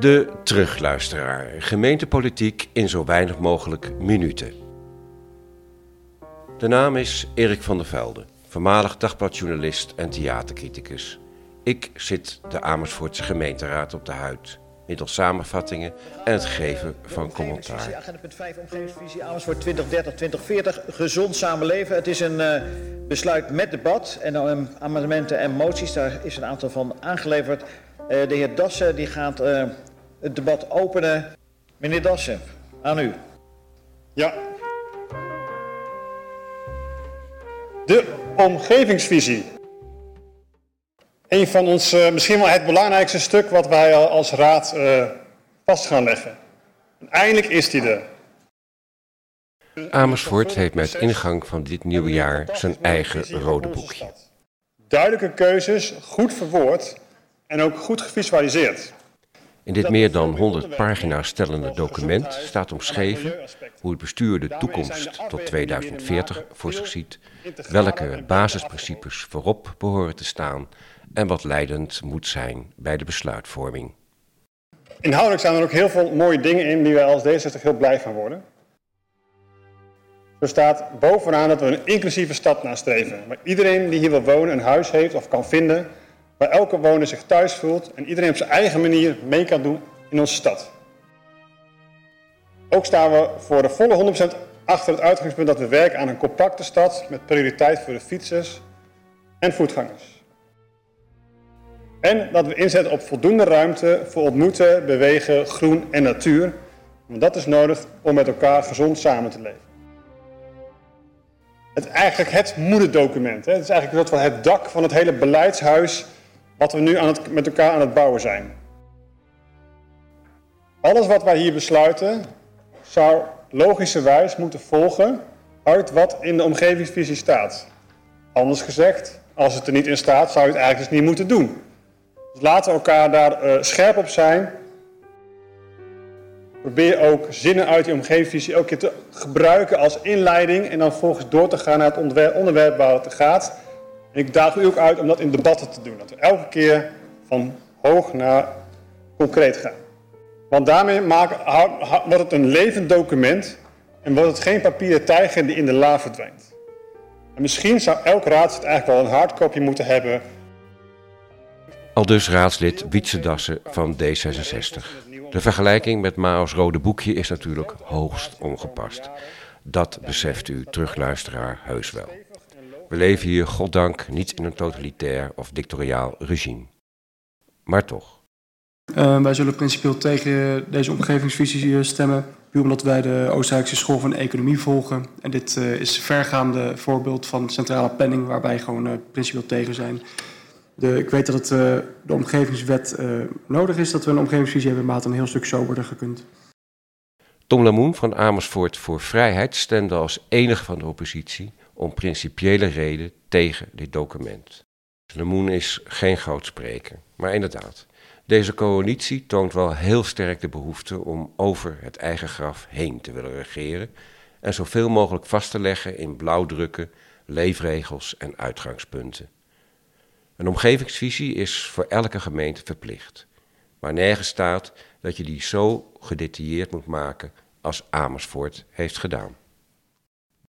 De terugluisteraar. Gemeentepolitiek in zo weinig mogelijk minuten. De naam is Erik van der Velde, voormalig dagbladjournalist en theatercriticus. Ik zit de Amersfoortse gemeenteraad op de huid. Middels samenvattingen en het geven van commentaar. Agenda punt 5, omgevingsvisie Amersfoort 2030-2040. Gezond samenleven. Het is een uh, besluit met debat en uh, amendementen en moties. Daar is een aantal van aangeleverd. Uh, de heer Dassen die gaat het debat openen. Meneer Dassen, aan u. Ja. De omgevingsvisie. Een van ons, uh, misschien wel het belangrijkste stuk wat wij als raad uh, vast gaan leggen. En eindelijk is die er. Amersfoort heeft met ingang van dit nieuwe jaar zijn eigen rode boekje. Duidelijke keuzes, goed verwoord en ook goed gevisualiseerd. In dit meer dan 100 pagina's stellende document staat omschreven hoe het bestuur de toekomst tot 2040 voor zich ziet, welke basisprincipes voorop behoren te staan en wat leidend moet zijn bij de besluitvorming. Inhoudelijk staan er ook heel veel mooie dingen in die wij als D66 heel blij van worden. Er staat bovenaan dat we een inclusieve stad nastreven, waar iedereen die hier wil wonen een huis heeft of kan vinden waar elke woner zich thuis voelt en iedereen op zijn eigen manier mee kan doen in onze stad. Ook staan we voor de volle 100% achter het uitgangspunt dat we werken aan een compacte stad met prioriteit voor de fietsers en voetgangers. En dat we inzetten op voldoende ruimte voor ontmoeten, bewegen, groen en natuur. Want dat is nodig om met elkaar gezond samen te leven. Het eigenlijk het moederdocument. Hè? Het is eigenlijk van het dak van het hele beleidshuis wat we nu aan het, met elkaar aan het bouwen zijn. Alles wat wij hier besluiten zou logischerwijs moeten volgen uit wat in de omgevingsvisie staat. Anders gezegd, als het er niet in staat, zou je het eigenlijk dus niet moeten doen. Dus laten we elkaar daar uh, scherp op zijn. Probeer ook zinnen uit die omgevingsvisie elke keer te gebruiken als inleiding en dan volgens door te gaan naar het onderwerp waar het gaat. Ik daag u ook uit om dat in debatten te doen. Dat we elke keer van hoog naar concreet gaan. Want daarmee maken, wordt het een levend document en wordt het geen papieren tijger die in de la verdwijnt. En misschien zou elk raadslid eigenlijk wel een hardcopy moeten hebben. Al dus raadslid Wietse Dassen van D66. De vergelijking met Mao's rode boekje is natuurlijk hoogst ongepast. Dat beseft u, terugluisteraar, heus wel. We leven hier, goddank, niet in een totalitair of dictatoriaal regime. Maar toch. Uh, wij zullen principieel tegen deze omgevingsvisie stemmen. Puur omdat wij de Oostenrijkse school van economie volgen. En dit uh, is een vergaande voorbeeld van centrale planning, waarbij gewoon uh, principieel tegen zijn. De, ik weet dat het, de omgevingswet nodig is dat we een omgevingsvisie hebben, maar het een heel stuk soberder gekund. Tom Lamoen van Amersfoort voor Vrijheid stemde als enige van de oppositie om principiële reden tegen dit document. De Moon is geen grootspreker, maar inderdaad, deze coalitie toont wel heel sterk de behoefte om over het eigen graf heen te willen regeren en zoveel mogelijk vast te leggen in blauwdrukken, leefregels en uitgangspunten. Een omgevingsvisie is voor elke gemeente verplicht, maar nergens staat dat je die zo gedetailleerd moet maken als Amersfoort heeft gedaan.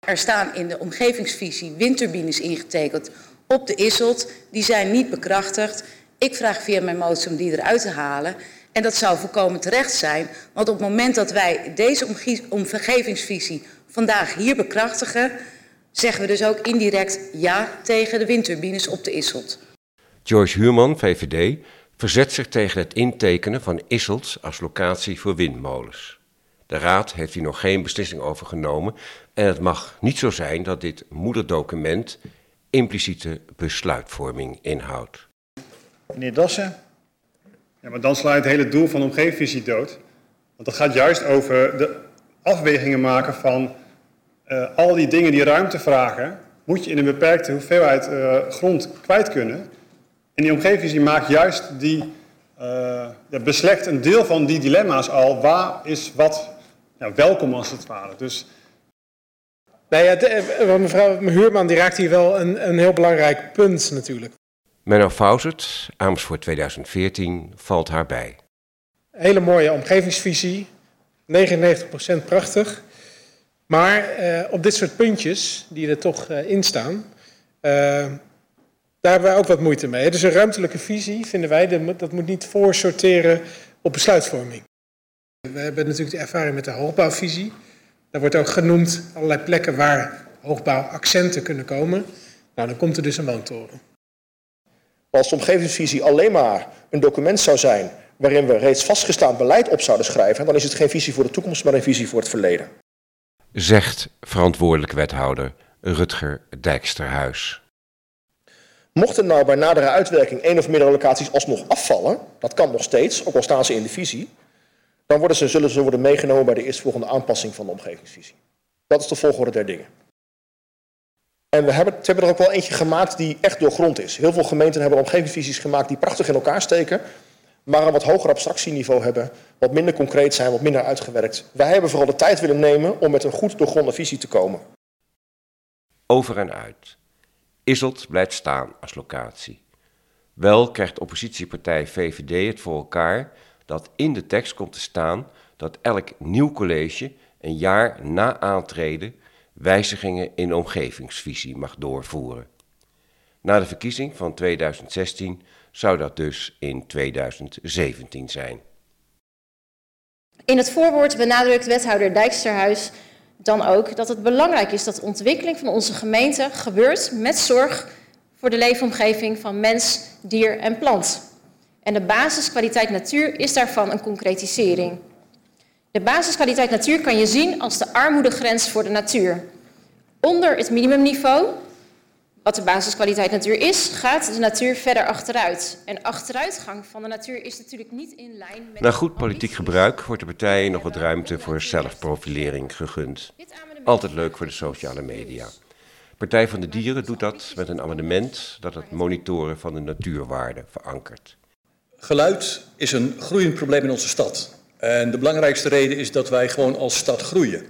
Er staan in de omgevingsvisie windturbines ingetekend op de Isselt. Die zijn niet bekrachtigd. Ik vraag via mijn motie om die eruit te halen. En dat zou volkomen terecht zijn, want op het moment dat wij deze omgevingsvisie vandaag hier bekrachtigen, zeggen we dus ook indirect ja tegen de windturbines op de Isselt. Joyce Huurman, VVD, verzet zich tegen het intekenen van Isselt als locatie voor windmolens. De Raad heeft hier nog geen beslissing over genomen en het mag niet zo zijn dat dit moederdocument impliciete besluitvorming inhoudt. Meneer Dassen. Ja, maar dan sla je het hele doel van de omgevingsvisie dood. Want dat gaat juist over de afwegingen maken van uh, al die dingen die ruimte vragen, moet je in een beperkte hoeveelheid uh, grond kwijt kunnen. En die omgevingsvisie maakt juist die, uh, ja, beslecht een deel van die dilemma's al. Waar is wat ja, welkom als het ware. Dus... Ja, de, eh, mevrouw Huurman die raakt hier wel een, een heel belangrijk punt natuurlijk. Menno Fausert, Amersfoort 2014, valt haar bij. hele mooie omgevingsvisie, 99% prachtig. Maar uh, op dit soort puntjes, die er toch uh, in staan, uh, daar hebben wij ook wat moeite mee. Dus een ruimtelijke visie, vinden wij, dat moet niet voorsorteren op besluitvorming. We hebben natuurlijk de ervaring met de hoogbouwvisie. Daar wordt ook genoemd allerlei plekken waar hoogbouwaccenten kunnen komen. Nou, dan komt er dus een woontoren. Als de omgevingsvisie alleen maar een document zou zijn waarin we reeds vastgestaand beleid op zouden schrijven, dan is het geen visie voor de toekomst, maar een visie voor het verleden. Zegt verantwoordelijk wethouder Rutger Dijksterhuis. Mocht er nou bij nadere uitwerking één of meerdere locaties alsnog afvallen, dat kan nog steeds, ook al staan ze in de visie, dan worden ze, zullen ze worden meegenomen bij de eerstvolgende aanpassing van de omgevingsvisie. Dat is de volgorde der dingen. En we hebben, hebben er ook wel eentje gemaakt die echt doorgrond is. Heel veel gemeenten hebben omgevingsvisies gemaakt die prachtig in elkaar steken, maar een wat hoger abstractieniveau hebben, wat minder concreet zijn, wat minder uitgewerkt. Wij hebben vooral de tijd willen nemen om met een goed doorgronde visie te komen. Over en uit. Isselt blijft staan als locatie. Wel krijgt oppositiepartij VVD het voor elkaar dat in de tekst komt te staan dat elk nieuw college een jaar na aantreden wijzigingen in de omgevingsvisie mag doorvoeren. Na de verkiezing van 2016 zou dat dus in 2017 zijn. In het voorwoord benadrukt wethouder Dijksterhuis dan ook dat het belangrijk is dat de ontwikkeling van onze gemeente gebeurt met zorg voor de leefomgeving van mens, dier en plant. En de basiskwaliteit natuur is daarvan een concretisering. De basiskwaliteit natuur kan je zien als de armoedegrens voor de natuur. Onder het minimumniveau, wat de basiskwaliteit natuur is, gaat de natuur verder achteruit. En achteruitgang van de natuur is natuurlijk niet in lijn met... Na goed politiek gebruik wordt de partijen nog wat ruimte voor zelfprofilering gegund. Altijd leuk voor de sociale media. Partij van de Dieren doet dat met een amendement dat het monitoren van de natuurwaarden verankert. Geluid is een groeiend probleem in onze stad. En de belangrijkste reden is dat wij gewoon als stad groeien.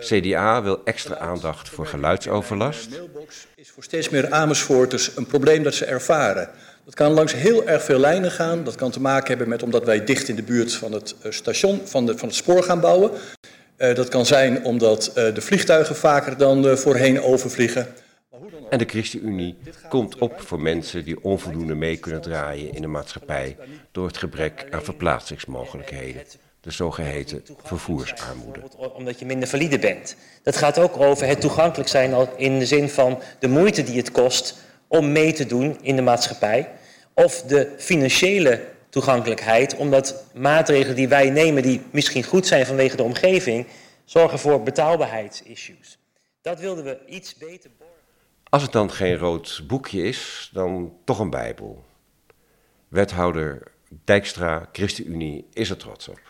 CDA wil extra aandacht voor geluidsoverlast. mailbox is voor steeds meer Amersfoorters een probleem dat ze ervaren. Dat kan langs heel erg veel lijnen gaan. Dat kan te maken hebben met omdat wij dicht in de buurt van het eh, station, van, de, van het spoor gaan bouwen. Uh, dat kan zijn omdat uh, de vliegtuigen vaker dan voorheen overvliegen. En de ChristenUnie komt op voor mensen die onvoldoende mee kunnen draaien in de maatschappij door het gebrek aan verplaatsingsmogelijkheden de zogeheten vervoersarmoede. Omdat je minder valide bent. Dat gaat ook over het toegankelijk zijn in de zin van de moeite die het kost om mee te doen in de maatschappij. Of de financiële toegankelijkheid, omdat maatregelen die wij nemen, die misschien goed zijn vanwege de omgeving, zorgen voor betaalbaarheidsissues. Dat wilden we iets beter Als het dan geen rood boekje is, dan toch een Bijbel. Wethouder Dijkstra, ChristenUnie, is er trots op.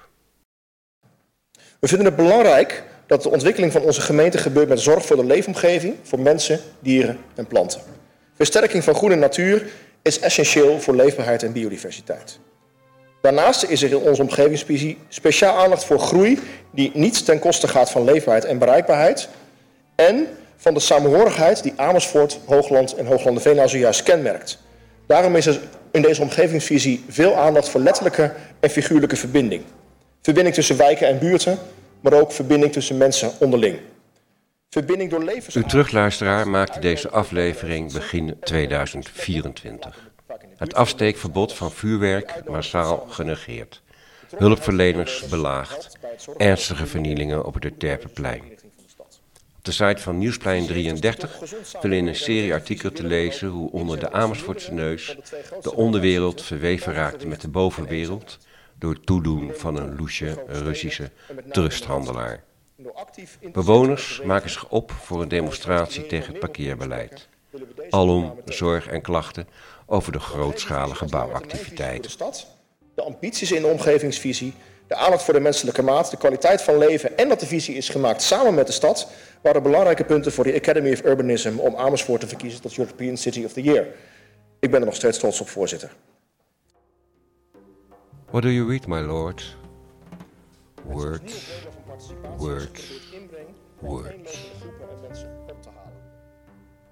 We vinden het belangrijk dat de ontwikkeling van onze gemeente gebeurt met zorg voor de leefomgeving, voor mensen, dieren en planten. Versterking van groene natuur is essentieel voor leefbaarheid en biodiversiteit. Daarnaast is er in onze omgevingsvisie speciaal aandacht voor groei die niet ten koste gaat van leefbaarheid en bereikbaarheid en van de samenhorigheid die Amersfoort, Hoogland en Hooglanderveen nou zojuist kenmerkt. Daarom is er in deze omgevingsvisie veel aandacht voor letterlijke en figuurlijke verbinding. Verbinding tussen wijken en buurten, maar ook verbinding tussen mensen onderling. Verbinding door levens... Uw terugluisteraar maakte deze aflevering begin 2024. Het afsteekverbod van vuurwerk massaal genegeerd. Hulpverleners belaagd. Ernstige vernielingen op het Terpenplein. De site van Nieuwsplein 33 viel in een serie artikelen te lezen hoe onder de Amersfoortse neus de onderwereld verweven raakte met de bovenwereld door toedoen van een loesje Russische trusthandelaar. Bewoners maken zich op voor een demonstratie tegen het parkeerbeleid. Alom zorg en klachten over de grootschalige bouwactiviteiten. De ambities in de omgevingsvisie, de aandacht voor de menselijke maat, de kwaliteit van leven en dat de visie is gemaakt samen met de stad, waren belangrijke punten voor de Academy of Urbanism om Amersfoort te verkiezen tot European City of the Year. Ik ben er nog steeds trots op, voorzitter. What do you read, my lord? Words, words, words.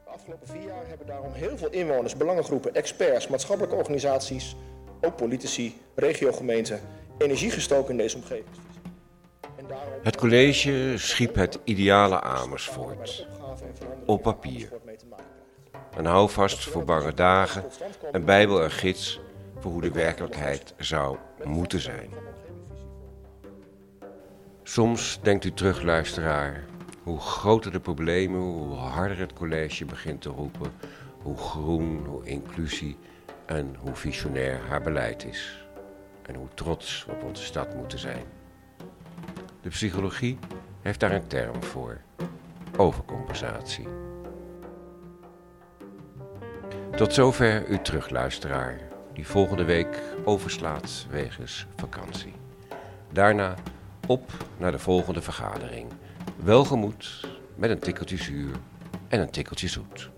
De afgelopen vier jaar hebben daarom heel veel inwoners, belangengroepen, experts, maatschappelijke organisaties ook politici, regiogemeenten, energie gestoken in deze omgevingsvisie. Het college schiep het ideale Amersfoort. Op papier. Een houvast voor bange dagen, een bijbel en gids voor hoe de werkelijkheid zou moeten zijn. Soms denkt u terug, luisteraar, hoe groter de problemen, hoe harder het college begint te roepen, hoe groen, hoe inclusie en hoe visionair haar beleid is. En hoe trots we op onze stad moeten zijn. De psychologie heeft daar een term voor: overcompensatie. Tot zover uw terugluisteraar, die volgende week overslaat wegens vakantie. Daarna op naar de volgende vergadering. Welgemoed met een tikkeltje zuur en een tikkeltje zoet.